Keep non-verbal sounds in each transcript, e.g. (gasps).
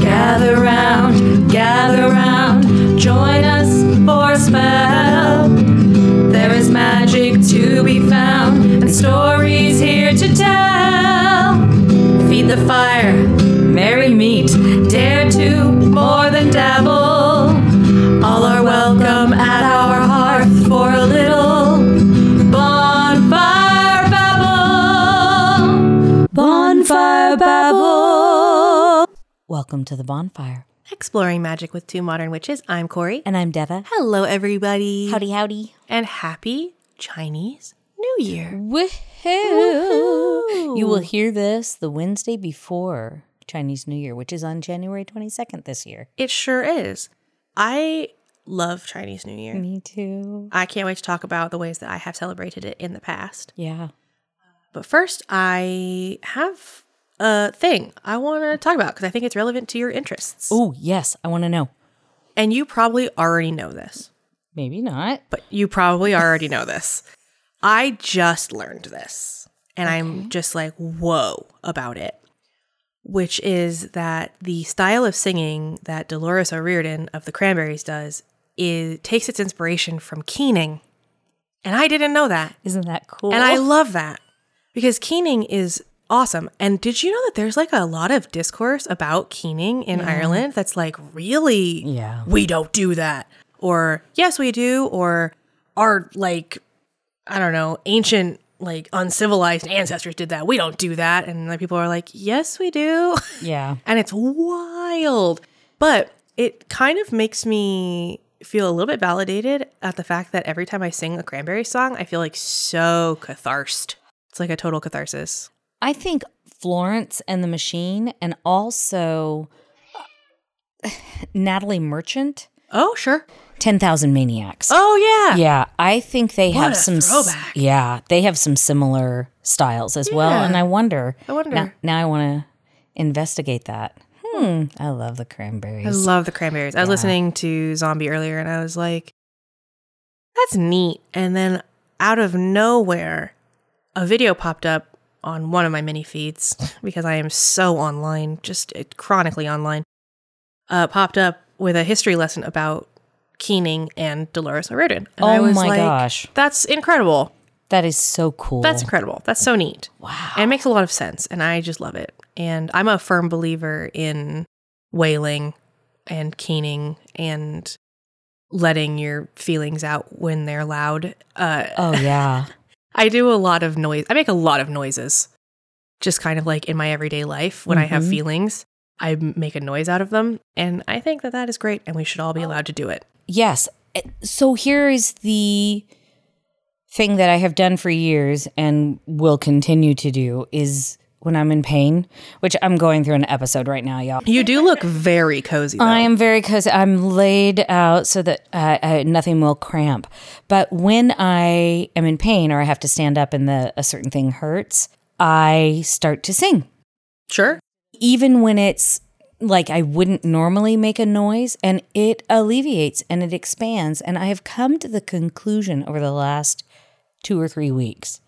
Gather round, gather round, join us for a spell. There is magic to be found and stories here to tell. Feed the fire, merry meet, Welcome to the bonfire. Exploring Magic with Two Modern Witches. I'm Corey. And I'm Deva. Hello, everybody. Howdy, howdy. And happy Chinese New Year. Woohoo! You will hear this the Wednesday before Chinese New Year, which is on January 22nd this year. It sure is. I love Chinese New Year. Me too. I can't wait to talk about the ways that I have celebrated it in the past. Yeah. But first, I have a thing I want to talk about because I think it's relevant to your interests. Oh, yes. I want to know. And you probably already know this, Maybe not. but you probably already know this. I just learned this and I'm just like, whoa about it. Which is that the style of singing that Dolores O'Riordan of the Cranberries does is takes its inspiration from keening. And I didn't know that. Isn't that cool? And I love that because keening is awesome. And did you know that there's like a lot of discourse about keening in Ireland that's like, really? Yeah. We don't do that. Or, yes, we do. Or, our like, I don't know, ancient, like uncivilized ancestors did that. We don't do that. And like people are like, yes, we do. (laughs) Yeah. and it's wild. But it kind of makes me feel a little bit validated at the fact that every time I sing a cranberry song, I feel like so catharsed. It's like a total catharsis. I think Florence and the Machine and also uh, (sighs) Natalie Merchant, Oh, sure. 10,000 Maniacs. Oh, yeah. Yeah, I think they What have some. throwback. Yeah, they have some similar styles as well, and I wonder. I wonder. Now, now I want to investigate that. Hmm. I love the cranberries. I love the cranberries. I was listening to Zombie earlier and I was like, that's neat. And then out of nowhere, a video popped up on one of my mini feeds because I am so online, just chronically online. Uh, popped up with a history lesson about Keening and Dolores O'Riordan. And Oh my like, gosh. That's incredible. that is so cool. That's incredible. That's so neat. wow. And it makes a lot of sense, and I just love it. And I'm a firm believer in wailing and keening and letting your feelings out when they're loud. Uh, oh yeah. (laughs) I do a lot of noise. I make a lot of noises, just kind of like in my everyday life. When I have Mhm. feelings, I make a noise out of them, and I think that that is great, and we should all be allowed to do it. Yes. Eh, So here is the thing that I have done for years and will continue to do is when I'm in pain, which I'm going through an episode right now, y'all. You do look very cozy. Though. I am very cozy. I'm laid out so that uh, uh, nothing will cramp. But when I am in pain or I have to stand up and the a certain thing hurts, I start to sing. sure. even when it's like I wouldn't normally make a noise and it alleviates and it expands. And I have come to the conclusion over the last two or three weeks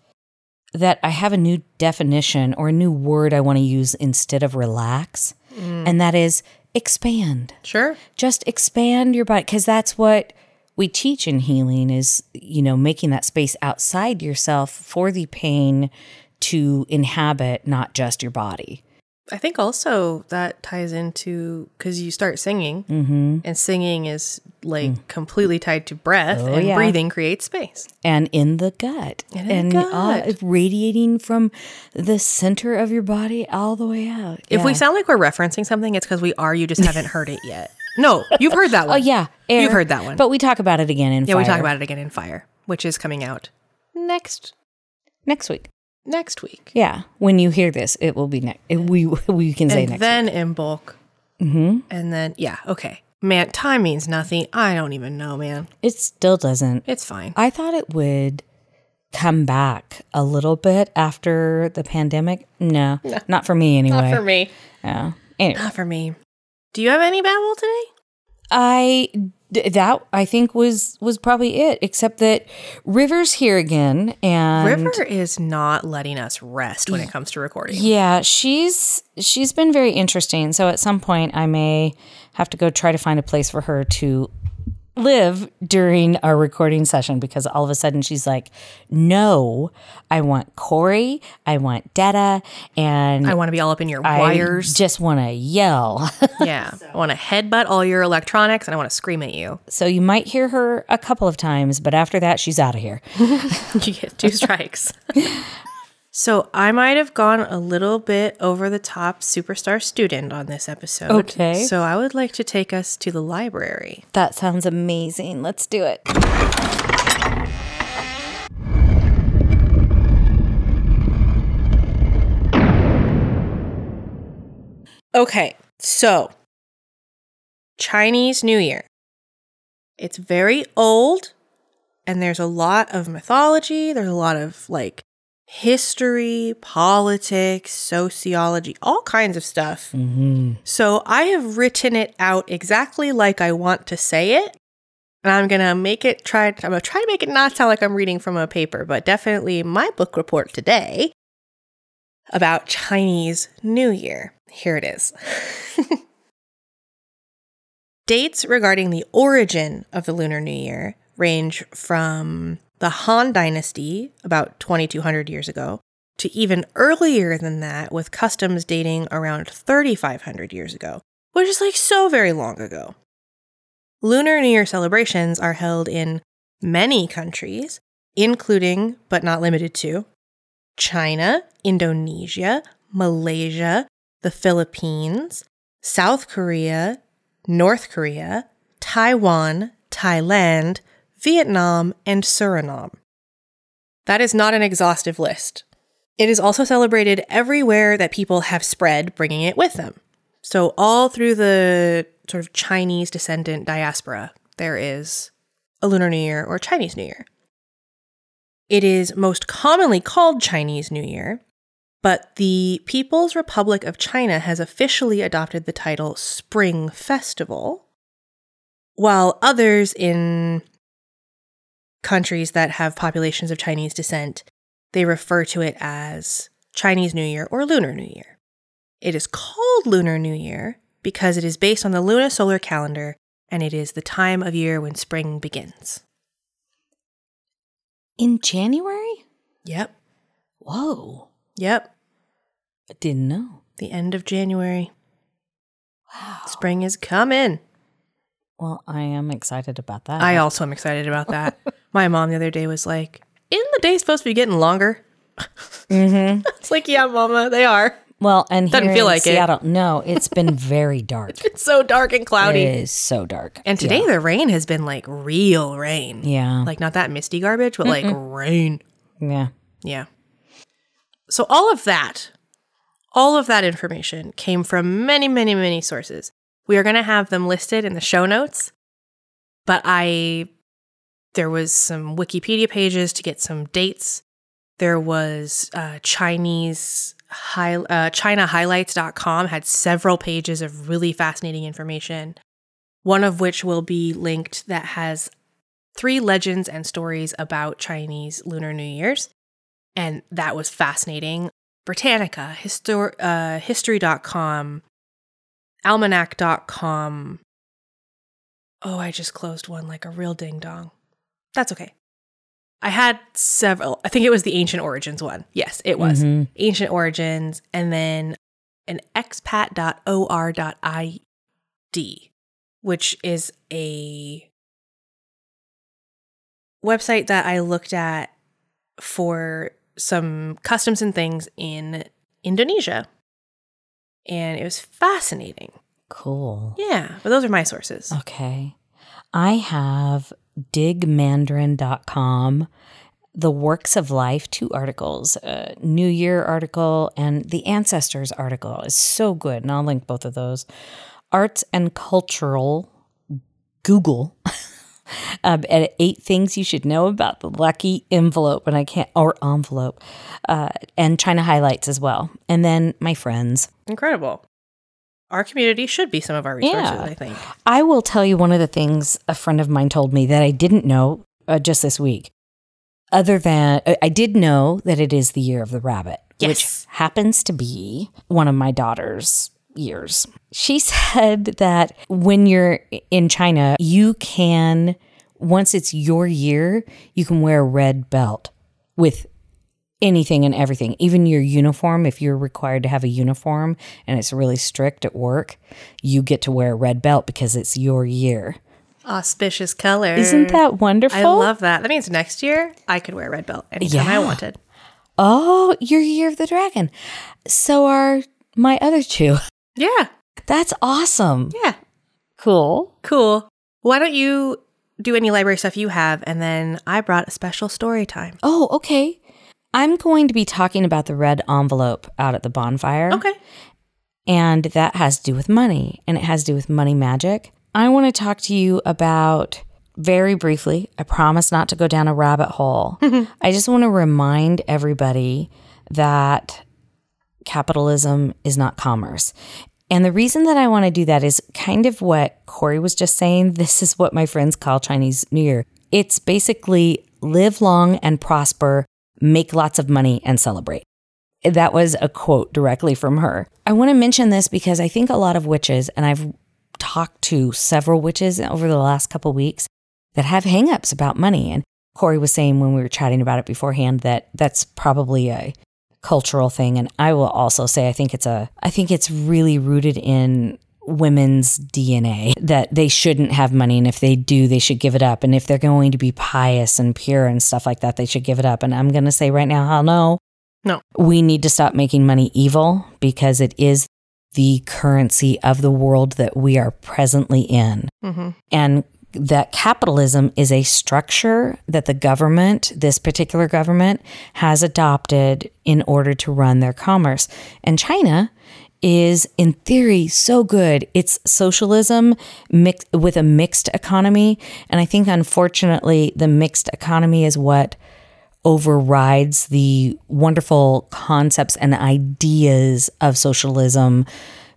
that I have a new definition or a new word I want to use instead of relax. Mm. And that is expand. Sure. Just expand your body because that's what we teach in healing is, you know, making that space outside yourself for the pain to inhabit, not just your body. I think also that ties into because you start singing, Mm-hmm. and singing is like completely tied to breath, Oh, and yeah. breathing creates space. and in the gut And in the uh, gut. radiating from the center of your body all the way out. If we sound like we're referencing something, it's because we are. You just haven't heard it yet. No, you've heard that (laughs) oh one. yeah, air. You've heard that one. but we talk about it again in yeah, we talk about it again in Fire, which is coming out next next week. Next week, Yeah, when you hear this, it will be next. We (laughs) we can say and next. then in bulk, mm-hmm. and then yeah, okay. Man, time means nothing. I don't even know, man. It still doesn't. It's fine. I thought it would come back a little bit after the pandemic. No, not for me anyway. Not for me. Yeah. Anyway, Not for me. Do you have any babble today? I that I think was was probably it. Except that River's here again, and River is not letting us rest when it comes to recording. Yeah, she's she's been very interesting. So at some point, I may have to go try to find a place for her to live during our recording session because all of a sudden she's like, "No, I want Corey, I want Detta, and I want to be all up in your I wires. just want to yell." (laughs) yeah. I want to headbutt all your electronics and I want to scream at you. so you might hear her a couple of times, but after that, she's out of here. (laughs) you get two strikes. (laughs) so I might have gone a little bit over the top superstar student on this episode. Okay. So I would like to take us to the library. That sounds amazing. Let's do it. Okay. So Chinese New Year. It's very old and there's a lot of mythology, there's a lot of like history, politics, sociology, all kinds of stuff. Mm-hmm. So I have written it out exactly like I want to say it. And I'm gonna make it try I'm gonna try to make it not sound like I'm reading from a paper, but definitely my book report today about Chinese New Year. Here it is. (laughs) Dates regarding the origin of the Lunar New Year range from the Han Dynasty, about 2200 years ago, to even earlier than that, with customs dating around 3500 years ago, which is like so very long ago. Lunar New Year celebrations are held in many countries, including, but not limited to, China, Indonesia, Malaysia, the Philippines, South Korea, North Korea, Taiwan, Thailand, Vietnam, and Suriname. That is not an exhaustive list. It is also celebrated everywhere that people have spread, bringing it with them. So, all through the sort of Chinese descendant diaspora, there is a Lunar New Year or Chinese New Year. It is most commonly called Chinese New Year, but the People's Republic of China has officially adopted the title Spring Festival, while others in countries that have populations of Chinese descent, they refer to it as Chinese New Year or Lunar New Year. It is called Lunar New Year because it is based on the lunisolar calendar and it is the time of year when spring begins. In January? Yep. Whoa. Yep. I didn't know. The end of January. Wow. Spring is coming. Well, I am excited about that. I also am excited about that. (laughs) My mom the other day was like, Isn't the day supposed to be getting longer? mm-hmm. (laughs) It's like, Yeah, mama, they are. Well, and Doesn't here feel like it. Seattle, no, it's been (laughs) very dark. It's so dark and cloudy. It is so dark. And today the rain has been like real rain. yeah, Like not that misty garbage, but like rain. yeah. Yeah. So all of that, all of that information came from many, many, many sources. We are going to have them listed in the show notes, but I there was some Wikipedia pages to get some dates. There was uh, Chinese high, uh, ChinaHighlights.com had several pages of really fascinating information. One of which will be linked that has three legends and stories about Chinese Lunar New Year's and that was fascinating. Britannica, histor- uh, history.com, almanac.com. Oh, I just closed one like a real ding dong. That's okay. I had several. I think it was the Ancient Origins one. Yes, it was. Mhm. Ancient Origins, and then an expat.or.id, which is a website that I looked at for some customs and things in Indonesia. And it was fascinating. Cool. Yeah, but those are my sources. Okay. I have digmandarin.com, the Works of Life, two articles, a New Year article and the Ancestors article is so good. And I'll link both of those. Arts and Cultural, Google. (laughs) um, at eight things you should know about the lucky envelope, and I can't, or envelope, uh, and China highlights as well. And then my friends. Incredible. Our community should be some of our resources, Yeah. I think. I will tell you one of the things a friend of mine told me that I didn't know uh, just this week. Other than uh, I did know that it is the year of the rabbit, Yes. which happens to be one of my daughter's years. She said that when you're in China, you can, once it's your year, you can wear a red belt with anything and everything, even your uniform. If you're required to have a uniform and it's really strict at work, you get to wear a red belt because it's your year. Auspicious color. Isn't that wonderful? I love that. That means next year I could wear a red belt anytime I wanted. Oh, your year of the dragon. So are my other two. (laughs) Yeah. That's awesome. Yeah. Cool. Cool. Why don't you do any library stuff you have and then I brought a special story time. Oh, okay. I'm going to be talking about the red envelope out at the bonfire. Okay. And that has to do with money and it has to do with money magic. I want to talk to you about very briefly. I promise not to go down a rabbit hole. (laughs) I just want to remind everybody that capitalism is not commerce. And the reason that I want to do that is kind of what Corey was just saying. (laughs) This is what my friends call Chinese New Year. It's basically live long and prosper, make lots of money, and celebrate. That was a quote directly from her. I want to mention this because I think a lot of witches, and I've talked to several witches over the last couple weeks that have hangups about money. And Corey was saying when we were chatting about it beforehand that that's probably a cultural thing. And I will also say I think it's a I think it's really rooted in women's DNA that they shouldn't have money and if they do they should give it up and if they're going to be pious and pure and stuff like that they should give it up and I'm going to say right now hell no No. we need to stop making money evil because it is the currency of the world that we are presently in. Mm-hmm. And that capitalism is a structure that the government, this particular government, has adopted in order to run their commerce. And China is, in theory, so good. It's socialism mix- with a mixed economy. And I think, unfortunately, the mixed economy is what overrides the wonderful concepts and ideas of socialism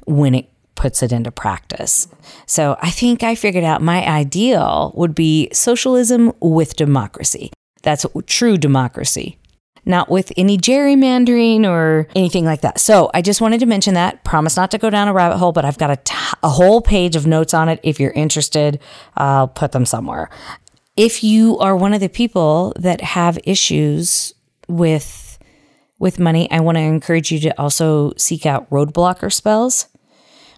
when it puts it into practice. So I think I figured out my ideal would be socialism with democracy. That's true democracy, not with any gerrymandering or anything like that. So I just wanted to mention that. Promise not to go down a rabbit hole, but I've got a, t- a whole page of notes on it. If you're interested, I'll put them somewhere. If you are one of the people that have issues with with money, I want to encourage you to also seek out roadblocker spells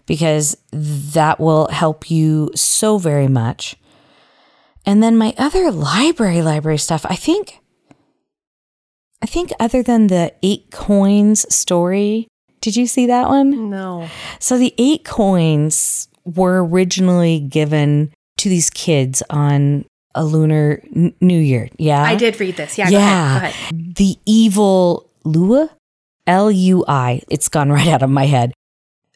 because that will help you so very much. And then my other library library stuff, I think I think other than the 8 coins story, did you see that one? No. So the 8 coins were originally given to these kids on a lunar n- new year. Yeah. I did read this. Yeah. yeah. Go ahead. Go ahead. The evil Lua, L U I, it's gone (laughs) right out of my head.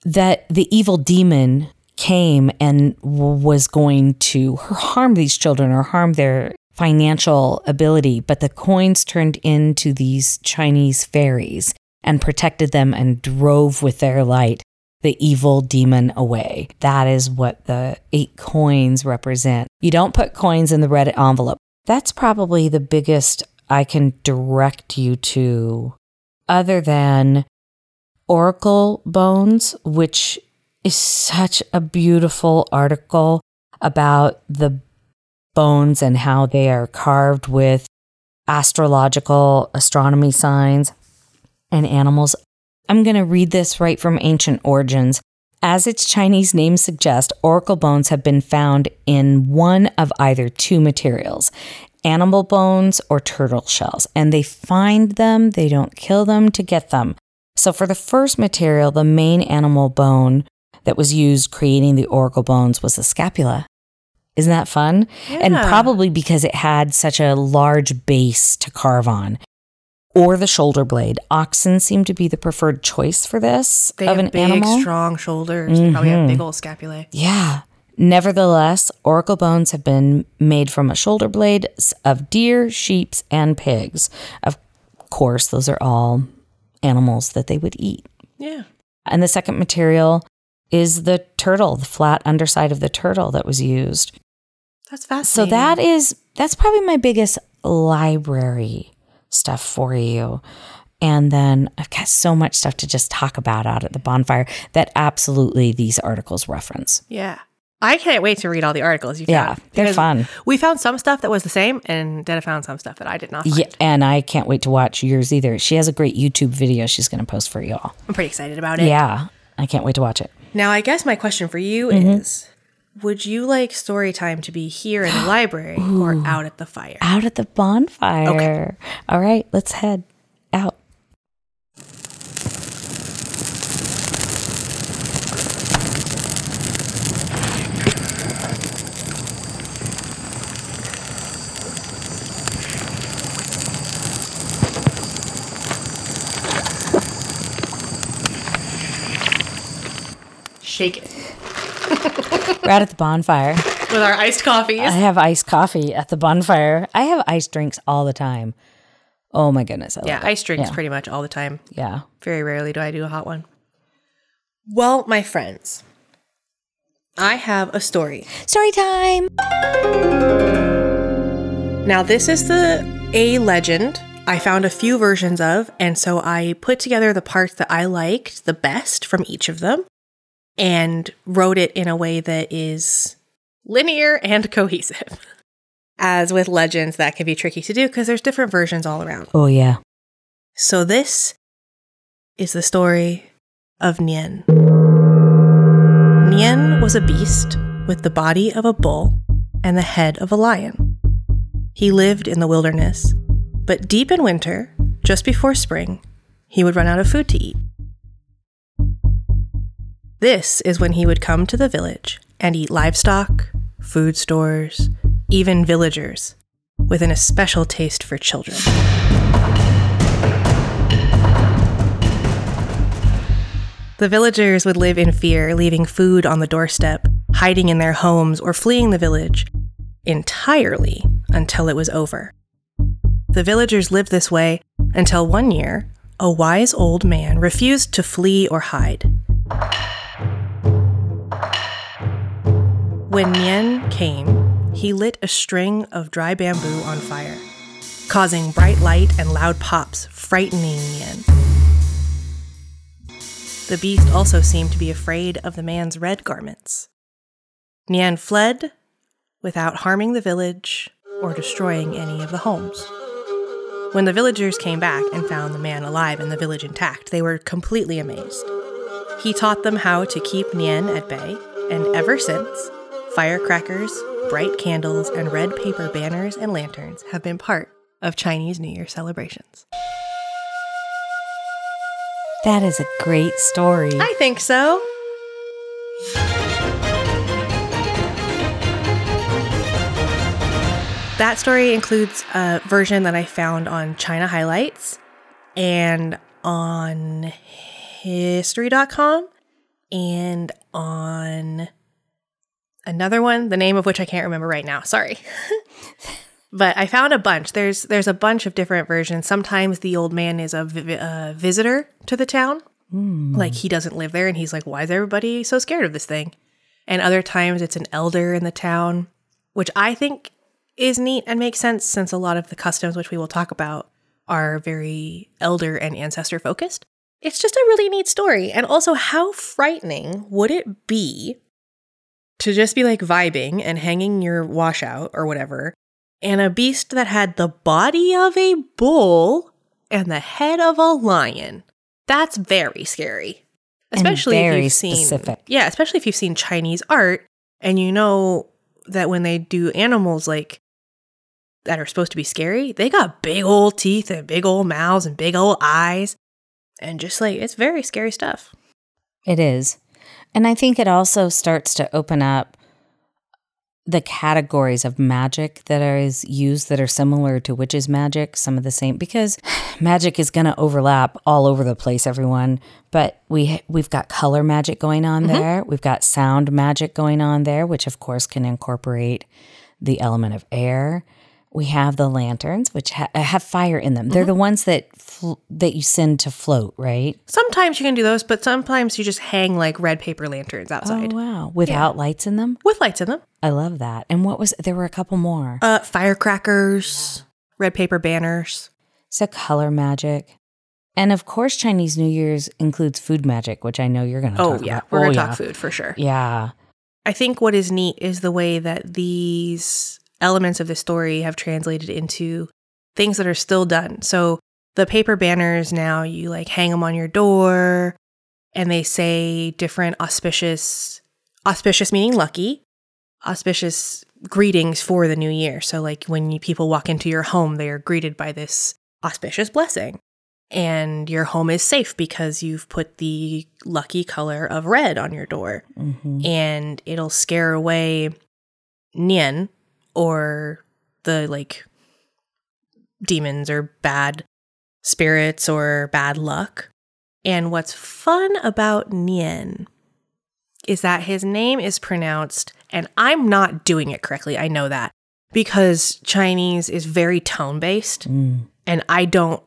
That the evil demon came and w- was going to harm these children or harm their financial ability, but the coins turned into these Chinese fairies and protected them and drove with their light the evil demon away. That is what the eight coins represent. You don't put coins in the red envelope. That's probably the biggest I can direct you to, other than Oracle Bones, which is such a beautiful article about the bones and how they are carved with astrological astronomy signs and animals. I'm going to read this right from Ancient Origins. As its Chinese name suggests, oracle bones have been found in one of either two materials animal bones or turtle shells. And they find them, they don't kill them to get them. So, for the first material, the main animal bone that was used creating the oracle bones was the scapula. Isn't that fun? And probably because it had such a large base to carve on. Or the shoulder blade. Oxen seem to be the preferred choice for this They of have an big, animal. strong shoulders. They probably have Mhm. big old scapulae. Yeah. Nevertheless, oracle bones have been made from a shoulder blade of deer, sheep, and pigs. Of course, those are all animals that they would eat. Yeah. And the second material is the turtle, the flat underside of the turtle that was used. That's fascinating. So that is that's probably my biggest library stuff for you. And then I've got so much stuff to just talk about out at the bonfire that absolutely these articles reference. Yeah. I can't wait to read all the articles you Yeah, found. they're fun. We found some stuff that was the same, and Detta found some stuff that I did not find. Yeah, and I can't wait to watch yours either. She has a great YouTube video she's going to post for y'all. I'm pretty excited about it. Yeah, I can't wait to watch it. Now, I guess my question for you Mm-hmm. is Would you like story time to be here in the (gasps) library or out at the fire? Out at the bonfire. Okay. All right, let's head out. Shake it We're out at the bonfire. with our iced coffees. I have iced coffee at the bonfire. I have iced drinks all the time. Oh my goodness. I yeah, iced drinks Yeah. pretty much all the time. Yeah. Very rarely do I do a hot one. Well, my friends, I have a story. Story time. Now, this is the A legend I found a few versions of, and so I put together the parts that I liked the best from each of them and wrote it in a way that is linear and (laughs) cohesive. As with legends, that can be tricky to do because there's different versions all around. Oh yeah. So, this is the story of Nian. Nian was a beast with the body of a bull and the head of a lion. He lived in the wilderness, but deep in winter, just before spring, he would run out of food to eat. This is when he would come to the village and eat livestock, food stores, even villagers, with an especial taste for children. The villagers would live in fear, leaving food on the doorstep, hiding in their homes, or fleeing the village entirely until it was over. The villagers lived this way until one year, a wise old man refused to flee or hide. When Nian came, he lit a string of dry bamboo on fire, causing bright light and loud pops, frightening Nian. The beast also seemed to be afraid of the man's red garments. Nian fled without harming the village or destroying any of the homes. When the villagers came back and found the man alive and the village intact, they were completely amazed. He taught them how to keep Nian at bay, and ever since, firecrackers, bright candles, and red paper banners and lanterns have been part of Chinese New Year celebrations. That is a great story. I think so. That story includes a version that I found on China Highlights and on history.com and on another one, the name of which I can't remember right now. Sorry. (laughs) but I found a bunch. There's there's a bunch of different versions. Sometimes the old man is a vi- uh, visitor to the town. Like he doesn't live there and he's like, why is everybody so scared of this thing? And other times it's an elder in the town, which I think is neat and makes sense since a lot of the customs, which we will talk about, are very elder and ancestor focused. It's just a really neat story. And also, how frightening would it be to just be like vibing and hanging your washout or whatever, and a beast that had the body of a bull and the head of a lion? That's very scary. Especially if you've seen specific. Yeah, especially if you've seen Chinese art and you know that when they do animals like that are supposed to be scary, they got big old teeth and big old mouths and big old eyes. And just like it's very scary stuff. It is. And I think it also starts to open up the categories of magic that are is used that are similar to witches magic, some of the same because (sighs) magic is going to overlap all over the place everyone, but we we've got color magic going on mm-hmm. there. We've got sound magic going on there, which of course can incorporate the element of air. We have the lanterns, which ha- have fire in them. Mm-hmm. They're the ones that fl- that you send to float, right? Sometimes you can do those, but sometimes you just hang like red paper lanterns outside Oh wow, without lights in them. with lights in them. I love that. And what was there were a couple more. Uh, firecrackers, red paper banners. So color magic. And of course Chinese New Year's includes food magic, which I know you're going to Oh yeah, about. we're Oh, gonna yeah. talk food for sure. Yeah. I think what is neat is the way that these elements of the story have translated into things that are still done. So the paper banners now you like hang them on your door and they say different auspicious auspicious meaning lucky, auspicious greetings for the new year. So like when you, people walk into your home they are greeted by this auspicious blessing. And your home is safe because you've put the lucky color of red on your door Mhm. and it'll scare away Nian or the like demons or bad spirits or bad luck. And what's fun about Nian is that his name is pronounced, and I'm not doing it correctly, I know that, because Chinese is very tone based, Mm. and I don't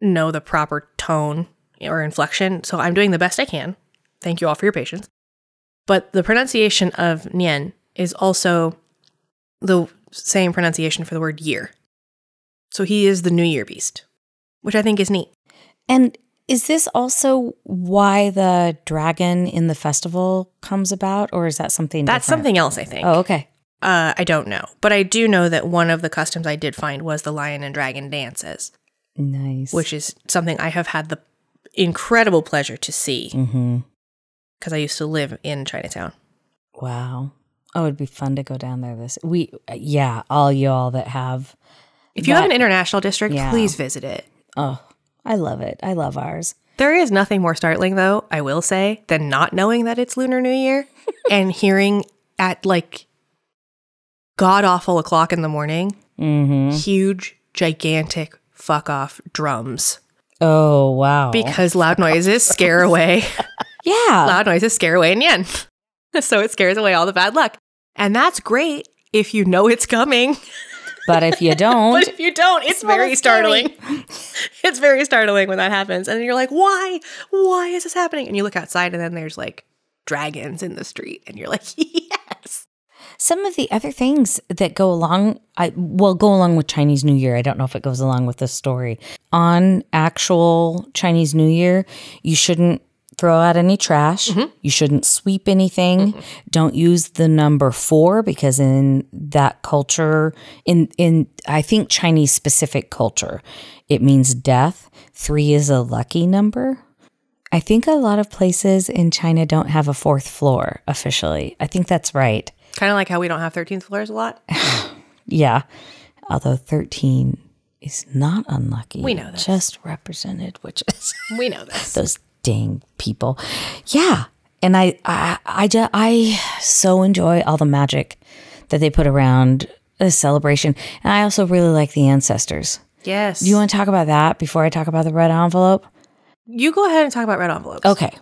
know the proper tone or inflection. So I'm doing the best I can. Thank you all for your patience. But the pronunciation of Nian is also the same pronunciation for the word year. So he is the New Year beast, which I think is neat. And is this also why the dragon in the festival comes about, or is that something? That's different? something else, I think. Oh, okay. Uh, I don't know. But I do know that one of the customs I did find was the lion and dragon dances, Nice. which is something I have had the incredible pleasure to see Mm-hmm. because I used to live in Chinatown. Wow. Oh, it'd be fun to go down there. This we yeah, all y'all that have. If you have an international district, Yeah. please visit it. Oh, I love it. I love ours. There is nothing more startling, though, I will say, than not knowing that it's Lunar New Year (laughs) and hearing at like god awful o'clock in the morning Mm-hmm. huge, gigantic fuck off drums Oh wow. because loud (laughs) noises scare away (laughs) yeah. loud noises scare away Nian. (laughs) so it scares away all the bad luck. And that's great if you know it's coming. But if you (laughs) don't, But if you don't, it's not very startling. (laughs) it's very startling when that happens. And you're like, why? Why is this happening? And you look outside and then there's like dragons in the street. And you're like, yes. some of the other things that go along, I well go along with Chinese New Year. I don't know if it goes along with this story. On actual Chinese New Year, you shouldn't throw out any trash. Mm-hmm. You shouldn't sweep anything. Mm-hmm. Don't use the number 4 because in that culture in in I think Chinese specific culture, it means death. 3 is a lucky number. I think a lot of places in China don't have a fourth floor officially. I think that's right. Kind of like how we don't have 13th floors a lot. (sighs) Yeah. Although 13 is not unlucky. We know this. Just represented, which is We know this. (laughs) those dang people. Yeah. And I, I, I, ju- I so enjoy all the magic that they put around the celebration. And I also really like the ancestors. Yes. Do you want to talk about that before I talk about the red envelope? you go ahead and talk about red envelopes. Okay.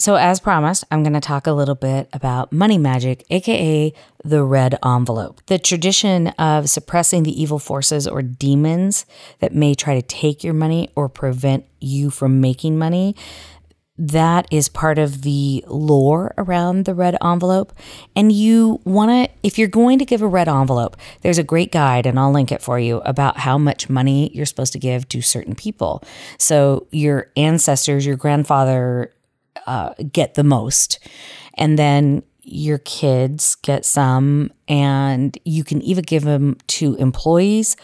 So, as promised, I'm going to talk a little bit about money magic, aka the red envelope. The tradition of suppressing the evil forces or demons that may try to take your money or prevent you from making money. That is part of the lore around the red envelope. And you want to, if you're going to give a red envelope, there's a great guide, and I'll link it for you about how much money you're supposed to give to certain people. So, your ancestors, your grandfather, uh, get the most. And then your kids get some, and you can even give them to employees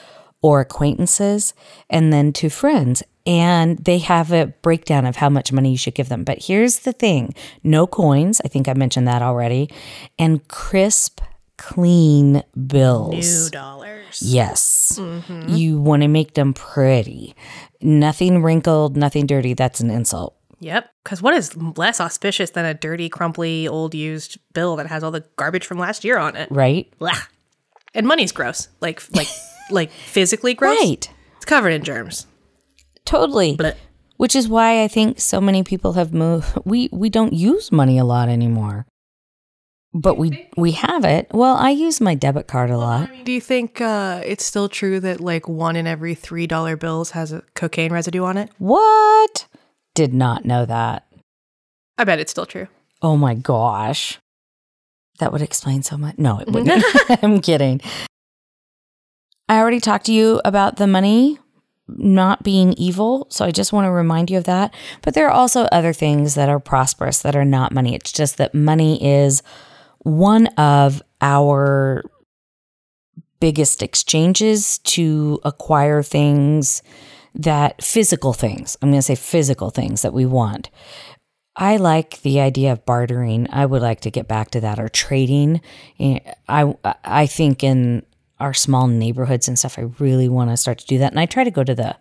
or acquaintances and then to friends. And they have a breakdown of how much money you should give them. But here's the thing no coins. I think I mentioned that already. And crisp, clean bills. New dollars. Yes. Mm-hmm. You want to make them pretty. Nothing wrinkled, nothing dirty. That's an insult. Yep. Because what is less auspicious than a dirty, crumply, old used bill that has all the garbage from last year on it? Right? Blah. And money's gross. Like, like, (laughs) like physically gross. Right. It's covered in germs. Totally. Blech. Which is why I think so many people have moved. (laughs) We we don't use money a lot anymore. but we we have it. Well, I use my debit card a lot. Do you think uh, it's still true that like one in every three dollar bills has a cocaine residue on it? What? Did not know that. I bet it's still true. Oh my gosh. That would explain so much. No, it wouldn't. (laughs) (laughs) I'm kidding. I already talked to you about the money not being evil. So I just want to remind you of that. But there are also other things that are prosperous that are not money. It's just that money is one of our biggest exchanges to acquire things that physical things. I'm going to say physical things that we want. I like the idea of bartering. I would like to get back to that or trading. Eh, I I think in our small neighborhoods and stuff, I really want to start to do that. And I try to go to the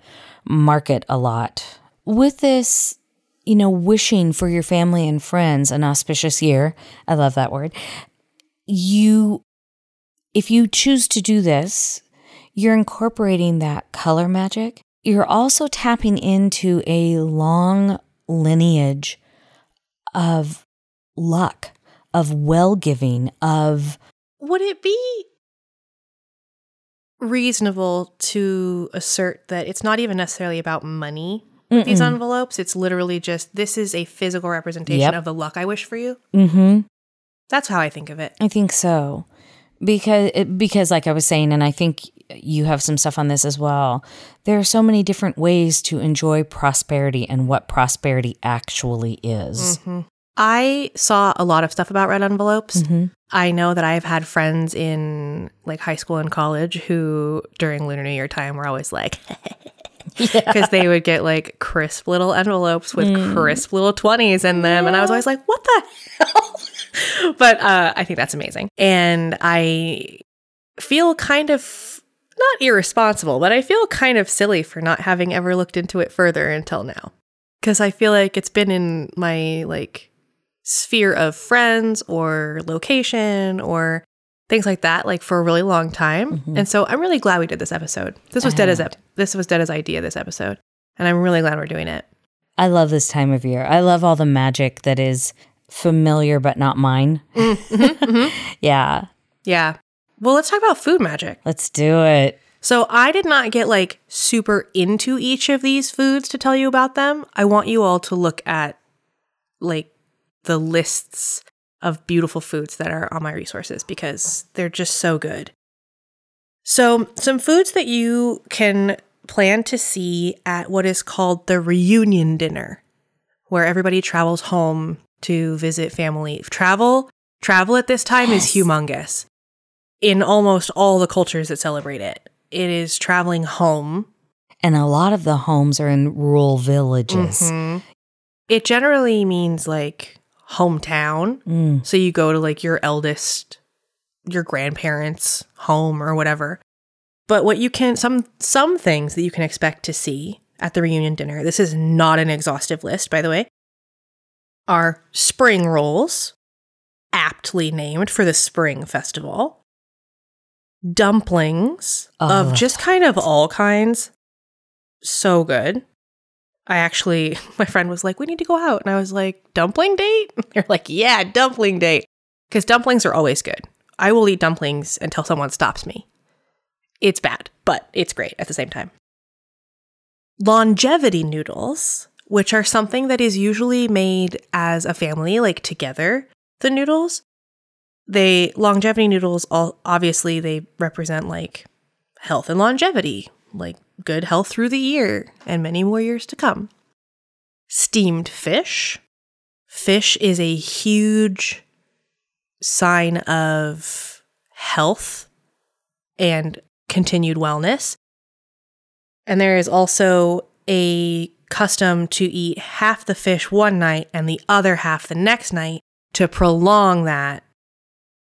market a lot. With this, you know, wishing for your family and friends an auspicious year, I love that word. You, if you choose to do this, you're incorporating that color magic. You're also tapping into a long lineage of luck, of well giving, of. Would it be reasonable to assert that it's not even necessarily about money with these Mm-mm. envelopes? It's literally just this is a physical representation Yep. of the luck I wish for you. Mm-hmm. That's how I think of it. I think so. Because because like I was saying and I think you have some stuff on this as well. There are so many different ways to enjoy prosperity and what prosperity actually is. I saw a lot of stuff about red envelopes. Mhm. I know that I've had friends in like high school and college who during Lunar New Year time were always like, (laughs) because they would get like crisp little envelopes with crisp little 20s in them. And I was always like, what the hell? (laughs) but uh, I think that's amazing. And I feel kind of not irresponsible, but I feel kind of silly for not having ever looked into it further until now. Because I feel like it's been in my like sphere of friends or location or things like that like for a really long time. Mm-hmm. And so I'm really glad we did this episode. This was Deada's ep- this was Deada's idea this episode. And I'm really glad we're doing it. I love this time of year. I love all the magic that is familiar but not mine. (laughs) Mm-hmm, mm-hmm. yeah, Yeah. Well, let's talk about food magic. let's do it. So I did not get like super into each of these foods to tell you about them. I want you all to look at like the lists of beautiful foods that are on my resources because they're just so good. So, some foods that you can plan to see at what is called the reunion dinner, where everybody travels home to visit family. Travel, travel at this time is humongous in almost all the cultures that celebrate it. It is traveling home. And a lot of the homes are in rural villages. Mhm. It generally means like hometown. Mm. So you go to like your eldest, your grandparents' home or whatever. But what you can some some things that you can expect to see at the reunion dinner. This is not an exhaustive list, by the way. Are spring rolls, aptly named for the spring festival. Dumplings Oh, of just kind of all kinds. So good. I actually, (laughs) my friend was like, we need to go out. And I was like, dumpling date? (laughs) They're like, yeah, dumpling date. Because dumplings are always good. I will eat dumplings until someone stops me. It's bad, but it's great at the same time. Longevity noodles, which are something that is usually made as a family, like together, the noodles. They, longevity noodles, all, obviously, they represent like health and longevity, like good health through the year and many more years to come. Steamed fish. Fish is a huge sign of health and continued wellness. And there is also a custom to eat half the fish one night and the other half the next night to prolong that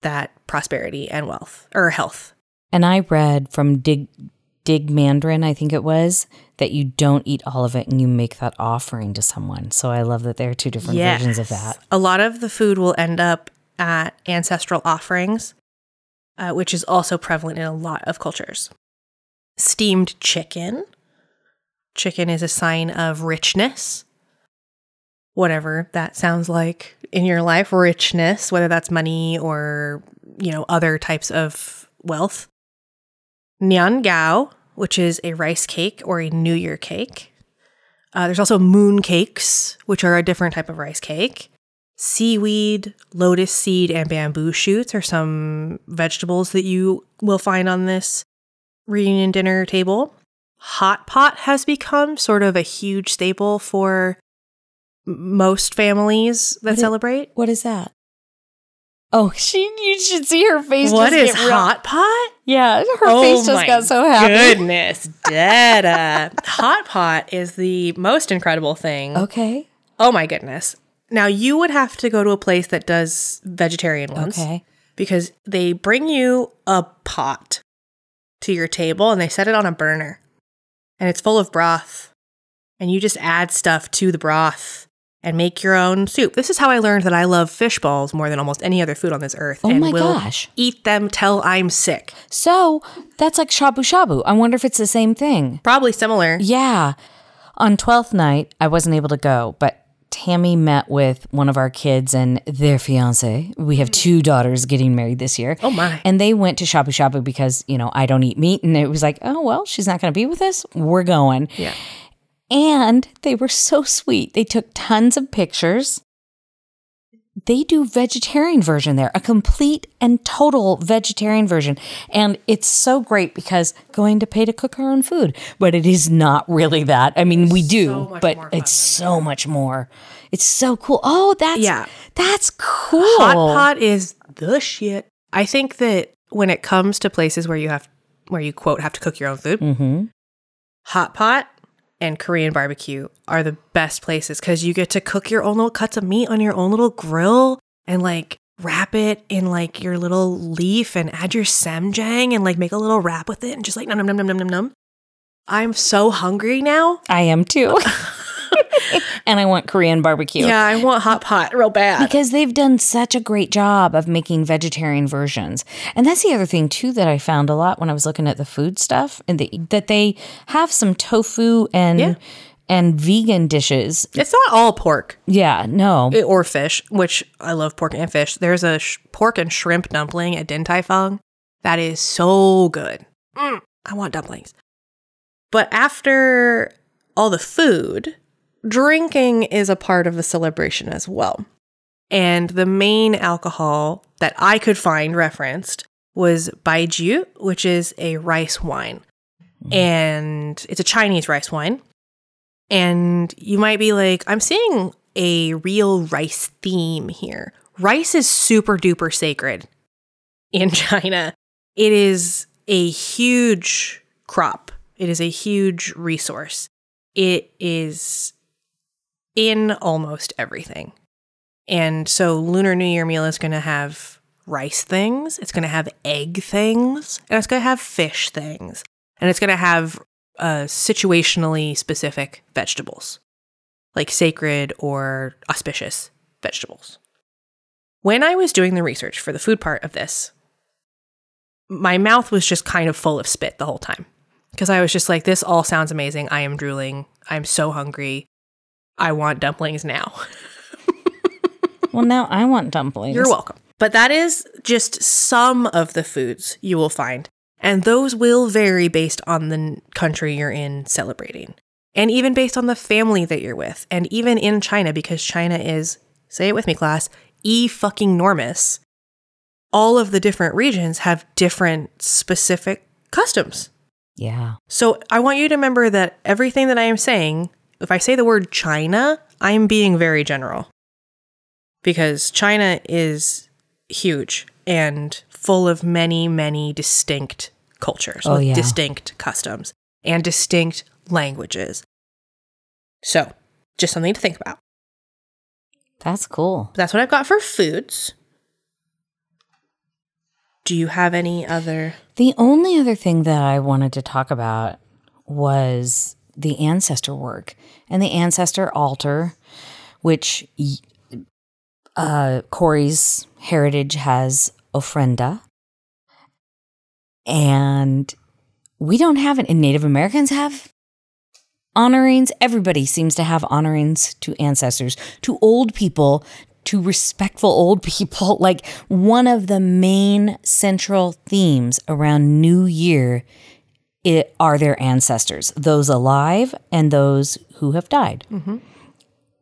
that prosperity and wealth or health. And I read from Dig Dig Mandarin, I think it was, that you don't eat all of it and you make that offering to someone. So I love that there are two different versions of that. A lot of the food will end up at ancestral offerings, uh, which is also prevalent in a lot of cultures. Steamed chicken. Chicken is a sign of richness. whatever that sounds like in your life, richness, whether that's money or, you know, other types of wealth. Nian Gao, which is a rice cake or a New Year cake. Uh, there's also moon cakes, which are a different type of rice cake. Seaweed, lotus seed, and bamboo shoots are some vegetables that you will find on this reunion dinner table. Hot pot has become sort of a huge staple for most families that What is- celebrate. What is that? Oh, she you should see her face. What just is hot pot? Yeah, her oh face just got so happy. Goodness, Detta. (laughs) hot pot is the most incredible thing. Okay. Oh my goodness. Now you would have to go to a place that does vegetarian ones. Okay. because they bring you a pot to your table and they set it on a burner and it's full of broth and you just add stuff to the broth and make your own soup. This is how I learned that I love fish balls more than almost any other food on this earth Oh and my will gosh. eat them till I'm sick. So that's like shabu shabu. I wonder if it's the same thing. Probably similar. Yeah. On 12th night, I wasn't able to go, but Tammy met with one of our kids and their fiance. We have two daughters getting married this year. Oh my. And they went to Shabu Shabu because, you know, I don't eat meat. And it was like, oh, well, she's not going to be with us. We're going. Yeah. And they were so sweet. They took tons of pictures. They do vegetarian version there, a complete and total vegetarian version. And it's so great because going to pay to cook our own food, but it is not really that. I mean, we do, so but it's so much more. It's so cool. Oh, that's Yeah. that's cool. Hot pot is the shit. I think that when it comes to places where you have where you quote have to cook your own food, Mm-hmm. hot pot and Korean barbecue are the best places because you get to cook your own little cuts of meat on your own little grill and like wrap it in like your little leaf and add your ssamjang and like make a little wrap with it and just like num num num num num num num. I'm so hungry now. I am too. (laughs) (laughs) and I want Korean barbecue. Yeah, I want hot pot real bad. Because they've done such a great job of making vegetarian versions. And that's the other thing too that I found a lot when I was looking at the food stuff and the, that they have some tofu and Yeah. and vegan dishes. It's not all pork Yeah, no. or fish, which I love pork and fish. There's a sh- pork and shrimp dumpling at Din Tai Fung that is so good. Mm, I want dumplings. But after all the food, drinking is a part of the celebration as well. And the main alcohol that I could find referenced was baijiu, which is a rice wine. Mm-hmm. And it's a Chinese rice wine. And you might be like, I'm seeing a real rice theme here. Rice is super duper sacred in (laughs) China. It is a huge crop, it is a huge resource. It is in almost everything. And so Lunar New Year meal is going to have rice things, it's going to have egg things, and it's going to have fish things. And it's going to have uh, situationally specific vegetables, like sacred or auspicious vegetables. When I was doing the research for the food part of this, my mouth was just kind of full of spit the whole time because I was just like, this all sounds amazing. I am drooling. I'm so hungry. I want dumplings now. (laughs) well, now I want dumplings. You're welcome. But that is just some of the foods you will find. And those will vary based on the country you're in celebrating. And even based on the family that you're with. And even in China, because China is, say it with me, class, e fucking normous. All of the different regions have different specific customs. Yeah. So I want you to remember that everything that I am saying, if I say the word China, I am being very general. Because China is huge and full of many, many distinct cultures Oh, with yeah. distinct customs and distinct languages. So, just something to think about. That's cool. That's what I've got for foods. Do you have any other? The only other thing that I wanted to talk about was the ancestor work and the ancestor altar, which uh, Corey's heritage has ofrenda. And we don't have it, and Native Americans have honorings. Everybody seems to have honorings to ancestors, to old people, to respectful old (laughs) people. Like one of the main central themes around New Year it, are their ancestors, those alive and those who have died. Mm-hmm.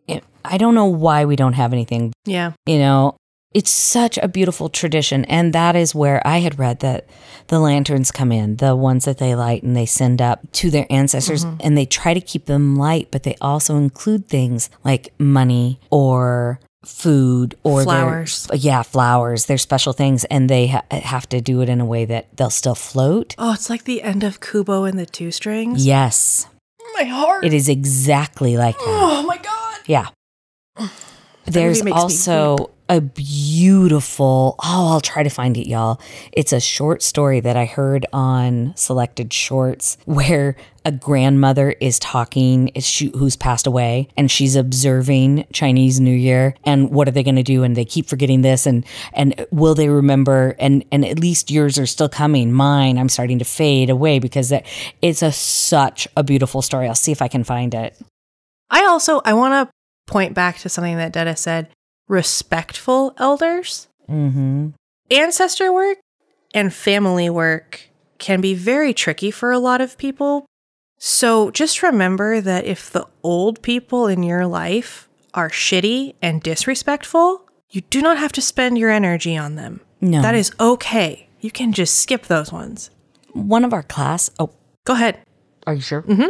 It- I don't know why we don't have anything Yeah. you know it's such a beautiful tradition and that is where i had read that the lanterns come in the ones that they light and they send up to their ancestors mm-hmm. and they try to keep them light but they also include things like money or food or their- Flowers. yeah flowers they're special things and they ha- have to do it in a way that they'll still float Oh, it's like the end of Kubo and the Two Strings. yes My heart. it is exactly like that Oh my god. Yeah. There's also a beautiful, oh, I'll try to find it, y'all. It's a short story that I heard on Selected Shorts (laughs) where a grandmother is talking, is she, who's passed away, and she's observing Chinese New Year and what are they going to do? And they keep forgetting this, and and will they remember? And and at least yours are still coming. Mine, I'm starting to fade away because that it's a such a beautiful story. I'll see if I can find it. I also I want to point back to something that Detta said. Respectful elders. Mm-hmm. ancestor work and family work can be very tricky for a lot of people. So just remember that if the old people in your life are shitty and disrespectful, you do not have to spend your energy on them. No. That is okay. You can just skip those ones. one of our class oh Go ahead. are you sure mm-hmm.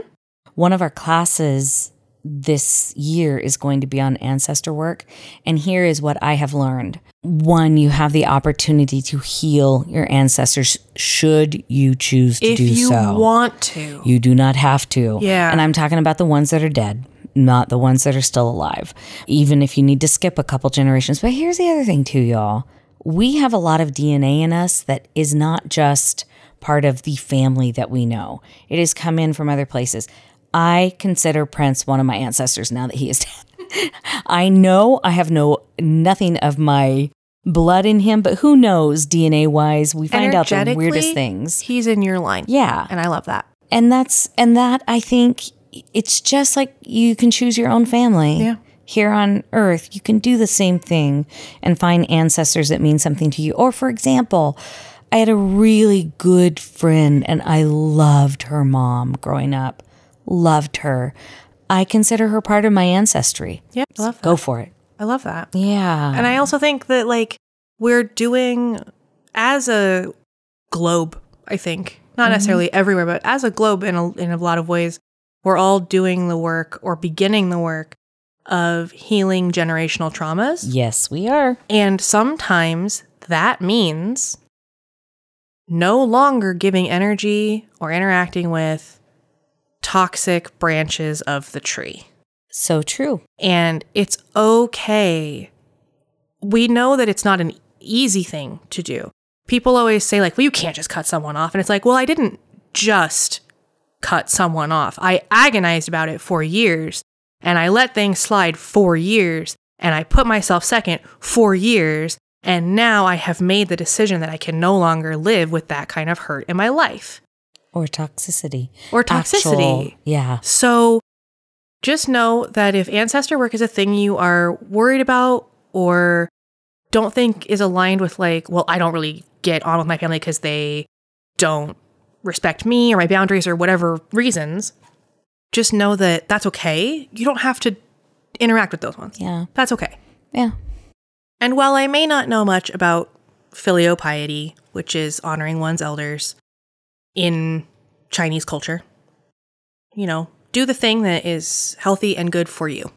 one of our classes this year is going to be on ancestor work. And here is what i have learned. One you have the opportunity to heal your ancestors should you choose to do so. If you want to. you do not have to. Yeah. and i'm talking about the ones that are dead not the ones that are still alive. Even if you need to skip a couple generations. But here's the other thing too y'all. We have a lot of dna in us that is not just part of the family that we know. It has come in from other places i consider prince one of my ancestors now that he is dead (laughs) i know i have no nothing of my blood in him but who knows dna wise we find out the weirdest things He's in your line. yeah And I love that. and that's and that i think it's just like you can choose your own family Yeah. here on earth you can do the same thing and find ancestors that mean something to you or for example i had a really good friend and i loved her mom growing up loved her i consider her part of my ancestry Yep. I love that. go for it I love that. yeah And I also think that like we're doing as a globe, I think. Not mm-hmm. necessarily everywhere, but as a globe in a, in a lot of ways, we're all doing the work or beginning the work of healing generational traumas. yes we are And sometimes that means no longer giving energy or interacting with toxic branches of the tree so true and it's okay. We know that it's not an easy thing to do. People always say, like, well, you can't just cut someone off. And it's like, well, I didn't just cut someone off. I agonized about it for years and I let things slide for years and I put myself second for years. And now I have made the decision that I can no longer live with that kind of hurt in my life or toxicity or toxicity. Actual- yeah So just know that if ancestor work is a thing you are worried about or don't think is aligned with, like, well, I don't really get on with my family because they don't respect me or my boundaries or whatever reasons, just know that that's okay. You don't have to interact with those ones. yeah That's okay. yeah And while I may not know much about filial piety, which is honoring one's elders in Chinese culture, you know, do the thing that is healthy and good for you.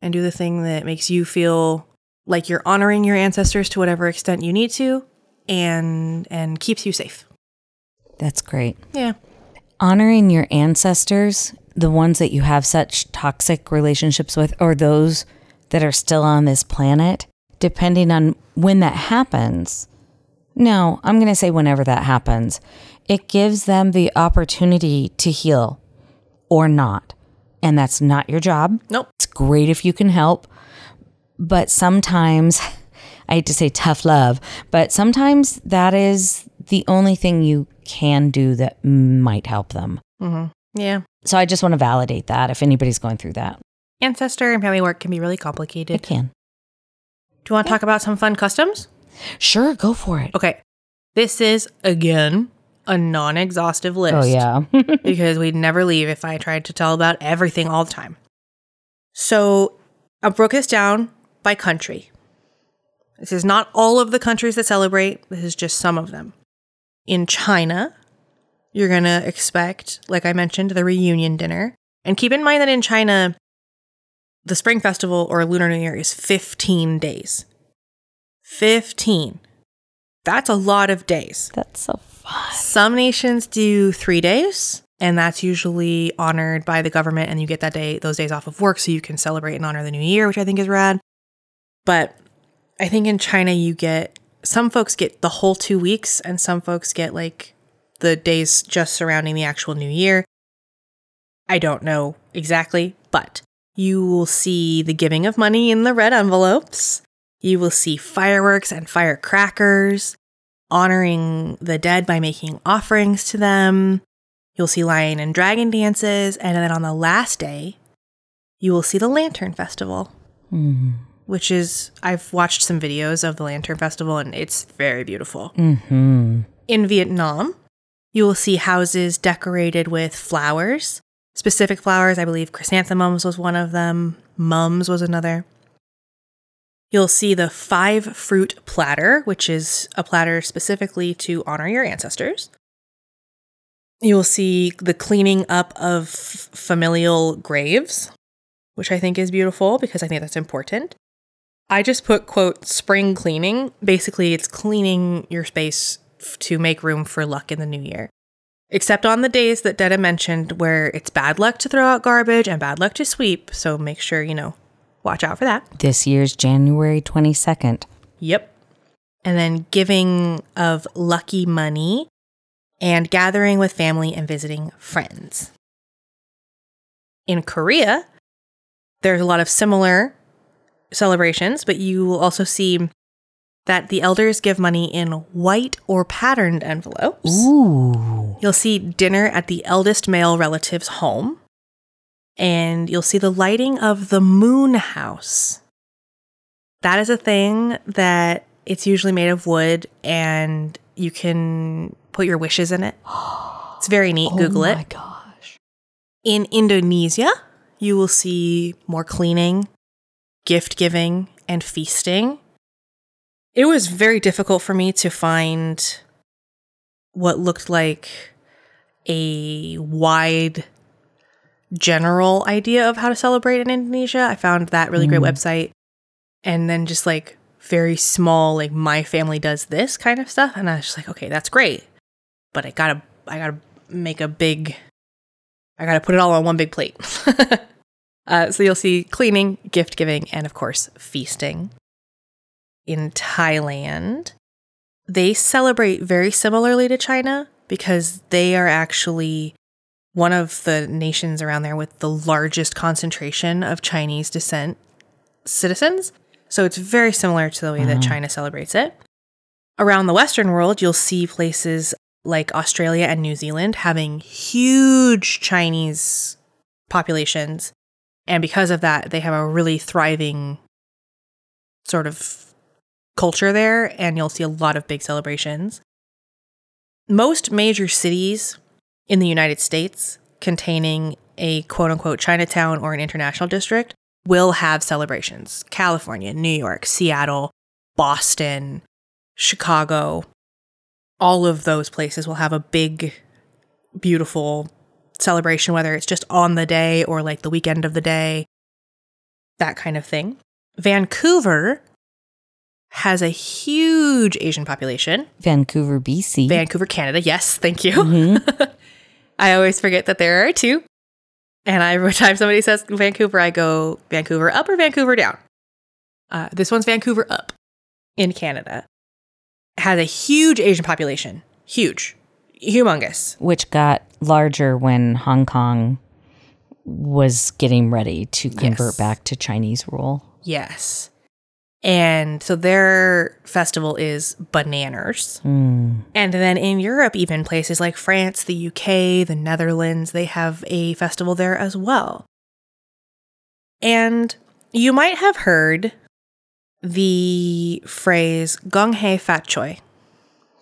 And do the thing that makes you feel like you're honoring your ancestors to whatever extent you need to and and keeps you safe. that's great Yeah. honoring your ancestors, the ones that you have such toxic relationships with, or those that are still on this planet, depending on when that happens. No, I'm going to say whenever that happens, it gives them the opportunity to heal or not. And that's not your job. Nope. It's great if you can help. But sometimes, (laughs) I hate to say tough love, but sometimes that is the only thing you can do that might help them. Mm-hmm. Yeah. So I just want to validate that if anybody's going through that. Ancestor and family work can be really complicated. It can. Do you want to talk about some fun customs? Sure, go for it. Okay. This is, again, a non exhaustive oh, list. Oh, yeah. (laughs) because we'd never leave if I tried to tell about everything all the time. So I broke this down by country. This is not all of the countries that celebrate, this is just some of them. In China, you're going to expect, like I mentioned, the reunion dinner. And keep in mind that in China, the Spring Festival or Lunar New Year is 15 days. 15. That's a lot of days. That's so fun. Some nations do three days, and that's usually honored by the government, and you get that day, those days off of work, so you can celebrate and honor the new year, which I think is rad. But I think in China, you get some folks get the whole two weeks, and some folks get like the days just surrounding the actual new year. I don't know exactly, but you will see the giving of money in the red envelopes. You will see fireworks and firecrackers honoring the dead by making offerings to them. You'll see lion and dragon dances. And then on the last day, you will see the Lantern Festival, Mm. which is, I've watched some videos of the Lantern Festival and it's very beautiful. hmm In Vietnam, you will see houses decorated with flowers, specific flowers. I believe chrysanthemums was one of them, mums was another. You'll see the five fruit platter, which is a platter specifically to honor your ancestors. You'll see the cleaning up of familial graves, which I think is beautiful because I think that's important. I just put, quote, spring cleaning. Basically, it's cleaning your space to make room for luck in the new year. Except on the days that Detta mentioned where it's bad luck to throw out garbage and bad luck to sweep. So make sure, you know, watch out for that. This year's January 22nd. Yep. And then giving of lucky money and gathering with family and visiting friends. In Korea, there's a lot of similar celebrations, but you will also see that the elders give money in white or patterned envelopes. Ooh. You'll see dinner at the eldest male relative's home. And you'll see the lighting of the moon house. That is a thing that it's usually made of wood and you can put your wishes in it. It's very neat. Oh Google it. oh my gosh. In Indonesia, you will see more cleaning, gift giving, and feasting. It was very difficult for me to find what looked like a wide general idea of how to celebrate in Indonesia. I found that really great Mm. website. And then just like very small, like my family does this kind of stuff. And I was just like, okay, that's great. But I gotta I gotta make a big I gotta put it all on one big plate. (laughs) uh, so you'll see cleaning, gift giving, and of course, feasting. In Thailand, they celebrate very similarly to China because they are actually one of the nations around there with the largest concentration of Chinese descent citizens. So it's very similar to the way that Mhm. China celebrates it. Around the Western world, you'll see places like Australia and New Zealand having huge Chinese populations. And because of that, they have a really thriving sort of culture there. And you'll see a lot of big celebrations. Most major cities in the United States containing a quote unquote Chinatown or an international district will have celebrations. California, New York, Seattle, Boston, Chicago, all of those places will have a big, beautiful celebration, whether it's just on the day or like the weekend of the day, that kind of thing. Vancouver has a huge Asian population. Vancouver, BC. Vancouver, Canada. Yes, thank you. Mhm. (laughs) I always forget that there are two. And I, (laughs) every time somebody says Vancouver, I go Vancouver up or Vancouver down. Uh, this one's Vancouver up in Canada. Has a huge Asian population. Huge. Humongous. Which got larger when Hong Kong was getting ready to convert Yes. back to Chinese rule. Yes. And so their festival is bananas. And then in Europe, even places like France, the UK, the Netherlands, they have a festival there as well. And you might have heard the phrase Gong Hei Fat Choi,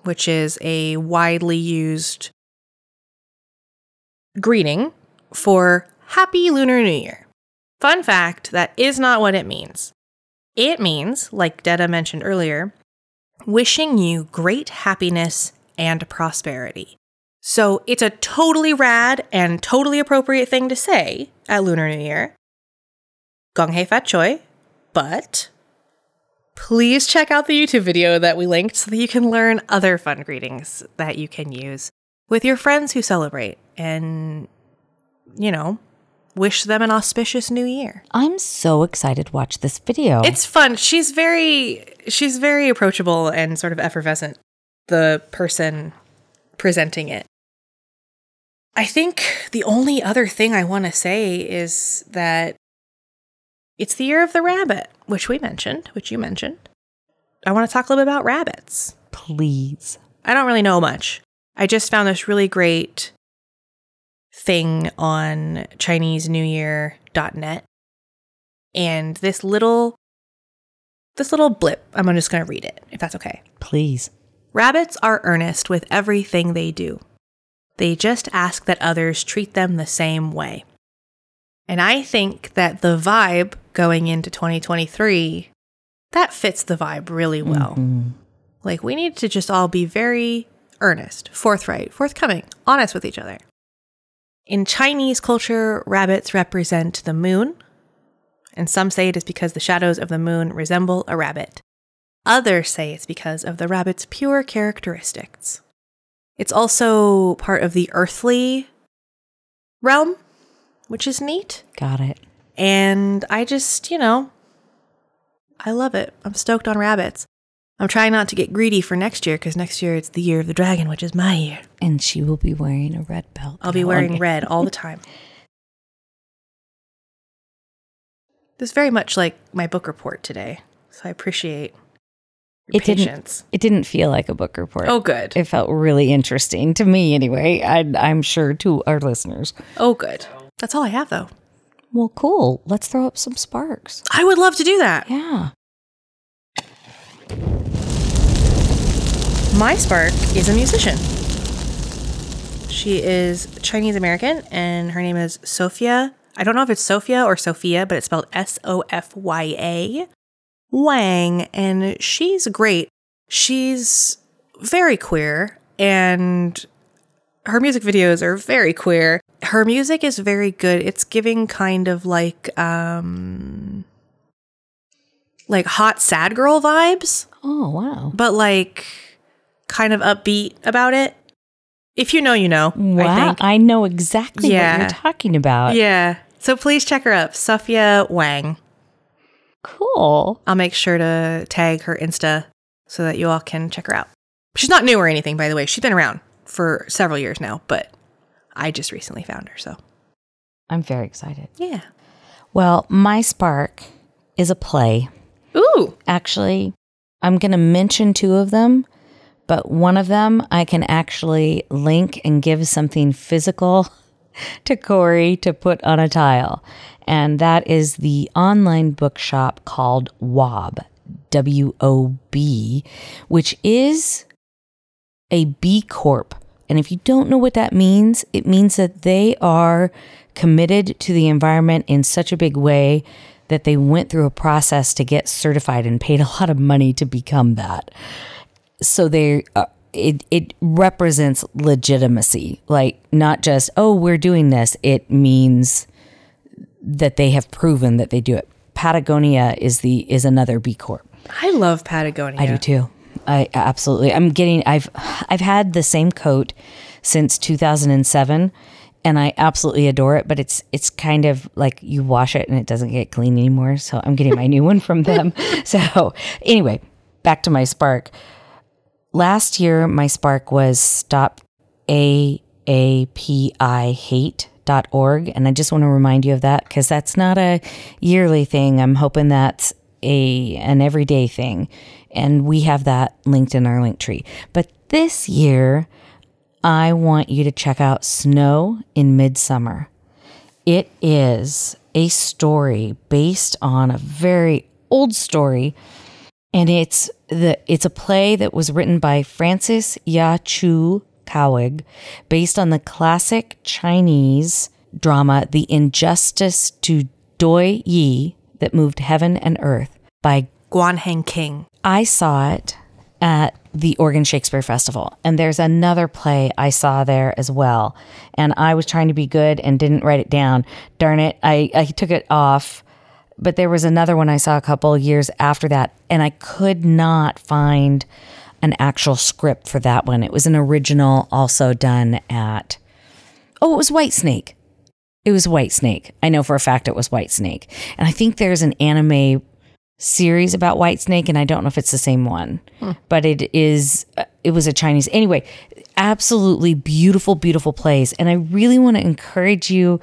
which is a widely used greeting for Happy Lunar New Year. Fun fact that is not what it means. It means, like Detta mentioned earlier, wishing you great happiness and prosperity. So it's a totally rad and totally appropriate thing to say at Lunar New Year. Gong Hei Fat Choi, but please check out the YouTube video that we linked so that you can learn other fun greetings that you can use with your friends who celebrate and, you know, wish them an auspicious new year. I'm so excited to watch this video. It's fun. She's very she's very approachable and sort of effervescent, the person presenting it. I think the only other thing I want to say is that it's the year of the rabbit, which we mentioned, which you mentioned. I want to talk a little bit about rabbits. please. I don't really know much. I just found this really great thing on ChineseNewYear.net. And this little this little blip, I'm just going to read it if that's okay. Please. Rabbits are earnest with everything they do. They just ask that others treat them the same way. And I think that the vibe going into 2023 that fits the vibe really well. Mhm. Like, we need to just all be very earnest, forthright, forthcoming, honest with each other. In Chinese culture, rabbits represent the moon, and some say it is because the shadows of the moon resemble a rabbit. Others say it's because of the rabbit's pure characteristics. It's also part of the earthly realm, which is neat. Got it. And I just, you know, I love it. I'm stoked on rabbits. I'm trying not to get greedy for next year because next year it's the year of the dragon, which is my year. And she will be wearing a red belt. I'll be wearing okay. red all the time. (laughs) This is very much like my book report today. So I appreciate your It didn't- patience. It didn't feel like a book report. Oh, good. It felt really interesting to me, anyway. I, I'm sure to our listeners. Oh, good. That's all I have, though. Well, cool. Let's throw up some sparks. I would love to do that. Yeah. My Spark is a musician. She is Chinese American and her name is Sofya. I don't know if it's Sophia or Sophia, but it's spelled S O F Y A Wang. And she's great. She's very queer and her music videos are very queer. Her music is very good. It's giving kind of like um like hot sad girl vibes Oh, wow. but like kind of upbeat about it. If you know, you know. Wow. I think. I know exactly what Yeah. you're talking about. yeah. So please check her up, Sofya Wang. Cool. I'll make sure to tag her Insta so that you all can check her out. She's not new or anything, by the way. She's been around for several years now, but I just recently found her. So I'm very excited. yeah. Well, my spark is a play. Ooh. Actually, I'm going to mention two of them, but one of them I can actually link and give something physical (laughs) to Corey to put on a tile. And that is the online bookshop called WOB, W O B, which is a B Corp. And if you don't know what that means, it means that they are committed to the environment in such a big way that they went through a process to get certified and paid a lot of money to become that. So they uh, it it represents legitimacy, like not just oh we're doing this. It means that they have proven that they do it. Patagonia is the is another B Corp. I love Patagonia. I do too. I absolutely. I'm getting. I've I've had the same coat since 2007, and I absolutely adore it. But it's it's kind of like you wash it and it doesn't get clean anymore. So I'm getting my new one from them. (laughs) So anyway, back to my spark. Last year, my spark was stop a a p i hate org and i just want to remind you of that because that's not a yearly thing i'm hoping that's a an everyday thing, and we have that linked in our link tree. But this year, I want you to check out Snow in Midsummer. It is a story based on a very old story and it's the it's a play that was written by Francis Ya Chu Kawig based on the classic Chinese drama The Injustice to Doi Yi that moved heaven and earth by Guan Hanqing. I saw it at the Oregon Shakespeare Festival. And there's another play I saw there as well. And I was trying to be good and didn't write it down. Darn it, I, I took it off. But there was another one I saw a couple years after that, and I could not find an actual script for that one. It was an original, also done at, oh, it was White Snake. It was White Snake. I know for a fact it was White Snake. And I think there's an anime series about White Snake, and I don't know if it's the same one, hmm. but it is. It was a Chinese anyway. Absolutely beautiful, beautiful plays, and I really want to encourage you.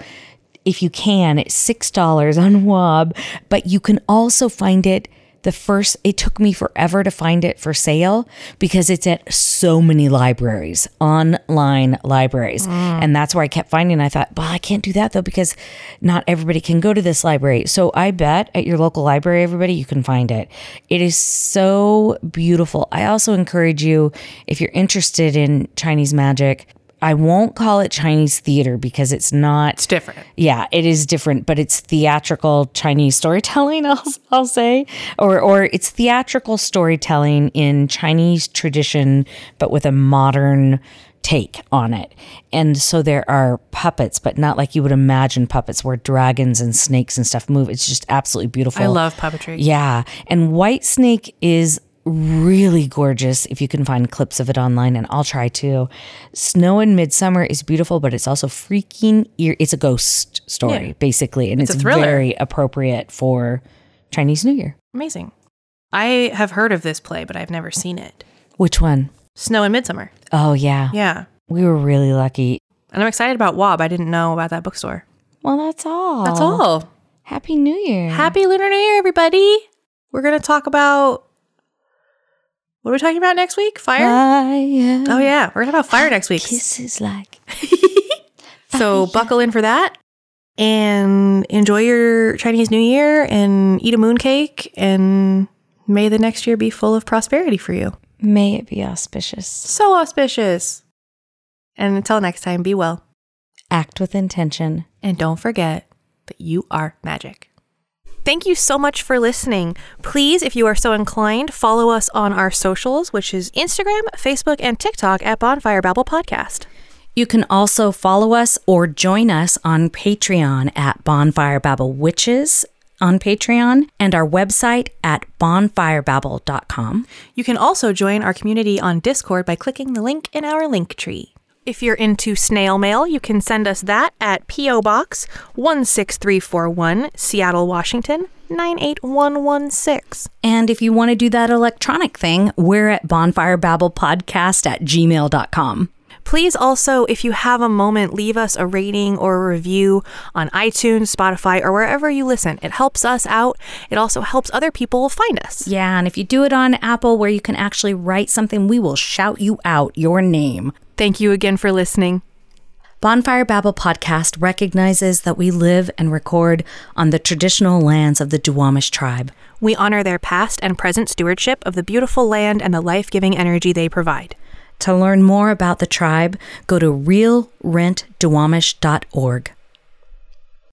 If you can, it's six dollars on Wob, but you can also find it. The first, it took me forever to find it for sale because it's at so many libraries, online libraries. Mm. And that's where I kept finding. I thought, well, I can't do that though because not everybody can go to this library. So I bet at your local library, everybody, you can find it. It is so beautiful. I also encourage you, if you're interested in Chinese magic, I won't call it Chinese theater because it's not. It's different. Yeah, it is different, but it's theatrical Chinese storytelling. (laughs) I'll, I'll say, or or it's theatrical storytelling in Chinese tradition, but with a modern take on it. And so there are puppets, but not like you would imagine puppets, where dragons and snakes and stuff move. It's just absolutely beautiful. I love puppetry. Yeah. And White Snake is really gorgeous if you can find clips of it online and I'll try to. Snow in Midsummer is beautiful, but it's also freaking ear it's a ghost story Yeah. basically and it's, thriller. very appropriate for Chinese New Year. Amazing. I have heard of this play, but I've never seen it. Which one? Snow in Midsummer. Oh yeah. Yeah. We were really lucky. And I'm excited about Wob. I didn't know about that bookstore. Well, that's all. That's all. Happy New Year. Happy Lunar New Year, everybody. We're going to talk about what are we talking about next week? Fire? Fire. oh, yeah. We're going to talk about fire next week. Kisses like (laughs) So buckle in for that and enjoy your Chinese New Year and eat a mooncake and may the next year be full of prosperity for you. may it be auspicious. So auspicious. And until next time, be well. Act with intention. And don't forget that you are magic. Thank you so much for listening. Please, if you are so inclined, follow us on our socials, which is Instagram, Facebook, and TikTok at Bonfire Babble Podcast. You can also follow us or join us on Patreon at Bonfire Babble Witches on Patreon and our website at bonfirebabble.com. You can also join our community on Discord by clicking the link in our link tree. If you're into snail mail, you can send us that at P.O. Box 16341, Seattle, Washington 98116. And if you want to do that electronic thing, we're at bonfirebabblepodcast at gmail.com. Please also, if you have a moment, leave us a rating or a review on iTunes, Spotify, or wherever you listen. It helps us out. It also helps other people find us. Yeah, and if you do it on Apple where you can actually write something, we will shout you out your name. Thank you again for listening. Bonfire Babble podcast recognizes that we live and record on the traditional lands of the Duwamish tribe. We honor their past and present stewardship of the beautiful land and the life giving energy they provide. To learn more about the tribe, go to realrentduwamish.org.